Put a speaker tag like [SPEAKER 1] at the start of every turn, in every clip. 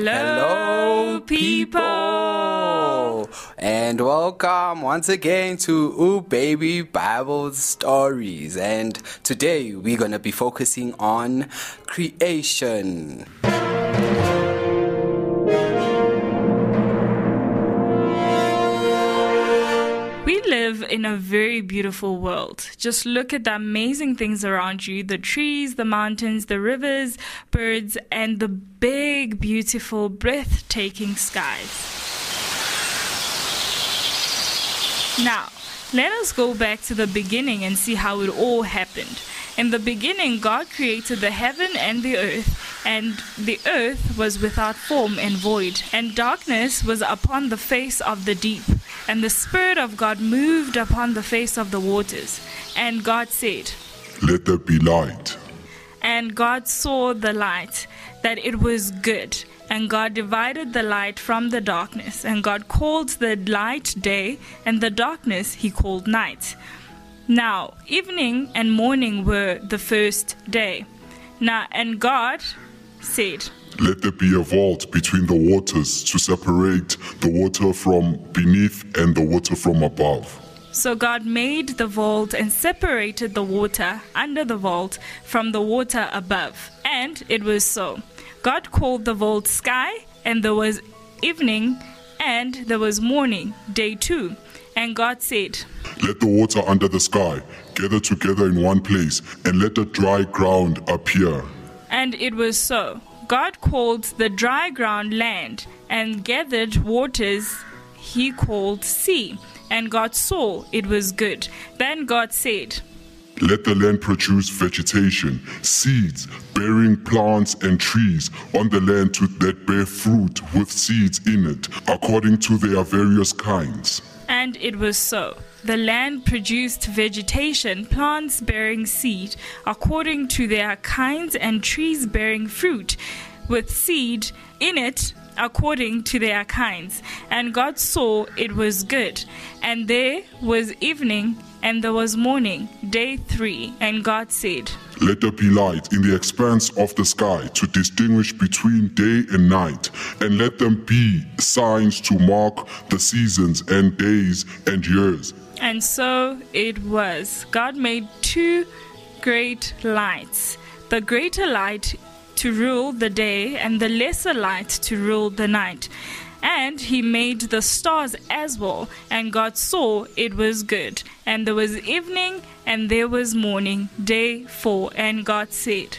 [SPEAKER 1] Hello, people.
[SPEAKER 2] And welcome once again to Ooh Baby Bible Stories. And today we're going to be focusing on creation.
[SPEAKER 1] In a very beautiful world. Just look at the amazing things around you the trees, the mountains, the rivers, birds, and the big, beautiful, breathtaking skies. Now, let us go back to the beginning and see how it all happened. In the beginning, God created the heaven and the earth, and the earth was without form and void, and darkness was upon the face of the deep. And the Spirit of God moved upon the face of the waters. And God said,
[SPEAKER 3] Let there be light.
[SPEAKER 1] And God saw the light, that it was good. And God divided the light from the darkness. And God called the light day, and the darkness he called night. Now, evening and morning were the first day. Now, and God said,
[SPEAKER 3] Let there be a vault between the waters to separate the water from beneath and the water from above.
[SPEAKER 1] So God made the vault and separated the water under the vault from the water above. And it was so. God called the vault sky, and there was evening, and there was morning, day two. And God said,
[SPEAKER 3] Let the water under the sky gather together in one place, and let the dry ground appear.
[SPEAKER 1] And it was so. God called the dry ground land, and gathered waters he called sea. And God saw it was good. Then God said,
[SPEAKER 3] Let the land produce vegetation, seeds, bearing plants and trees on the land that bear fruit with seeds in it, according to their various kinds.
[SPEAKER 1] And it was so. The land produced vegetation, plants bearing seed, according to their kinds, and trees bearing fruit, with seed in it, according to their kinds. And God saw it was good. And there was evening, and there was morning, day three. And God said,
[SPEAKER 3] Let there be light in the expanse of the sky to distinguish between day and night, and let them be signs to mark the seasons and days and years.
[SPEAKER 1] And so it was. God made two great lights the greater light to rule the day, and the lesser light to rule the night. And he made the stars as well, and God saw it was good. And there was evening, and there was morning, day four. And God said,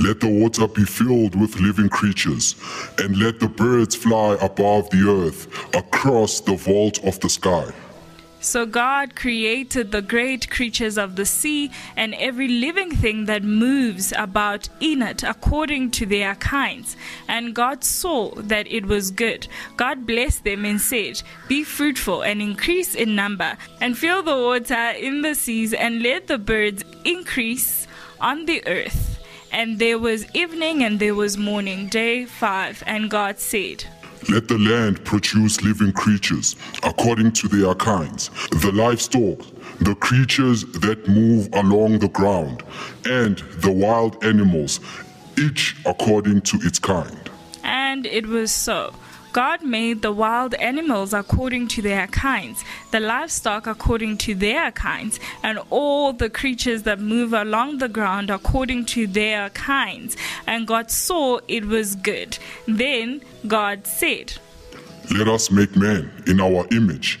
[SPEAKER 3] Let the water be filled with living creatures, and let the birds fly above the earth across the vault of the sky.
[SPEAKER 1] So God created the great creatures of the sea and every living thing that moves about in it according to their kinds. And God saw that it was good. God blessed them and said, Be fruitful and increase in number, and fill the water in the seas, and let the birds increase on the earth. And there was evening and there was morning, day five. And God said,
[SPEAKER 3] Let the land produce living creatures according to their kinds, the livestock, the creatures that move along the ground, and the wild animals, each according to its kind.
[SPEAKER 1] And it was so. God made the wild animals according to their kinds, the livestock according to their kinds, and all the creatures that move along the ground according to their kinds. And God saw it was good. Then God said,
[SPEAKER 3] Let us make man in our image,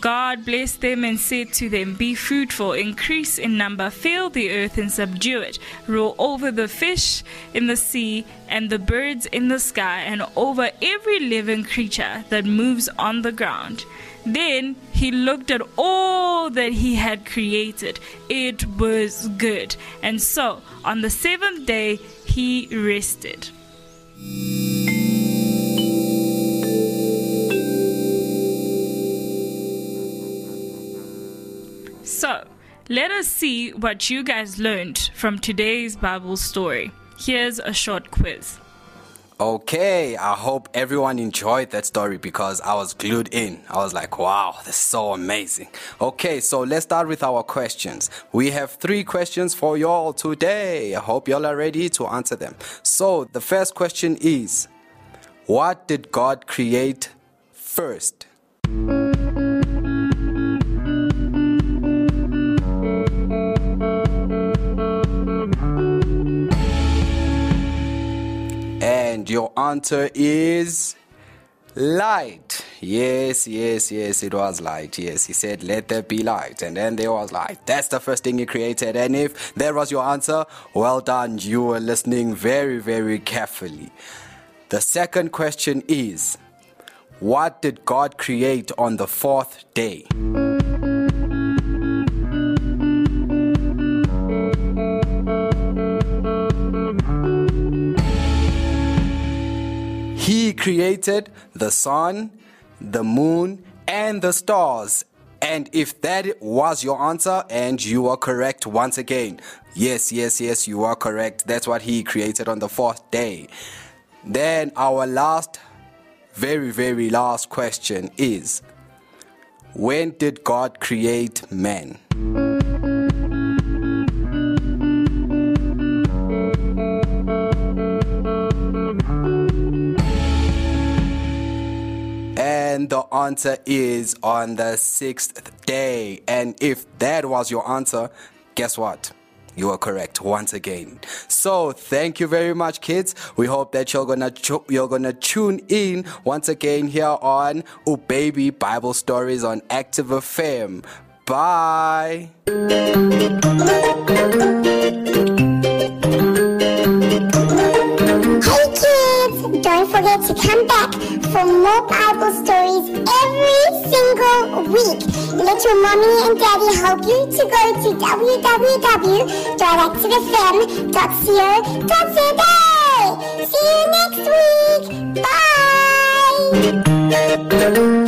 [SPEAKER 1] God blessed them and said to them, Be fruitful, increase in number, fill the earth and subdue it, rule over the fish in the sea and the birds in the sky, and over every living creature that moves on the ground. Then he looked at all that he had created. It was good. And so, on the seventh day, he rested. Let us see what you guys learned from today's Bible story. Here's a short quiz.
[SPEAKER 2] Okay, I hope everyone enjoyed that story because I was glued in. I was like, wow, this is so amazing. Okay, so let's start with our questions. We have three questions for y'all today. I hope y'all are ready to answer them. So, the first question is What did God create first? Your answer is light. Yes, yes, yes, it was light. Yes, he said, Let there be light. And then there was light. That's the first thing he created. And if that was your answer, well done. You were listening very, very carefully. The second question is What did God create on the fourth day? Created the sun, the moon, and the stars. And if that was your answer, and you are correct once again, yes, yes, yes, you are correct. That's what he created on the fourth day. Then our last, very, very last question is When did God create man? Answer is on the sixth day. And if that was your answer, guess what? You are correct once again. So thank you very much, kids. We hope that you're gonna chu- you're gonna tune in once again here on Oh Baby Bible Stories on Active FM. Bye.
[SPEAKER 4] Hey kids! Don't forget to come back for more Bible stories week. Let your mommy and daddy help you to go to www.activefm.co.za. See you next week. Bye.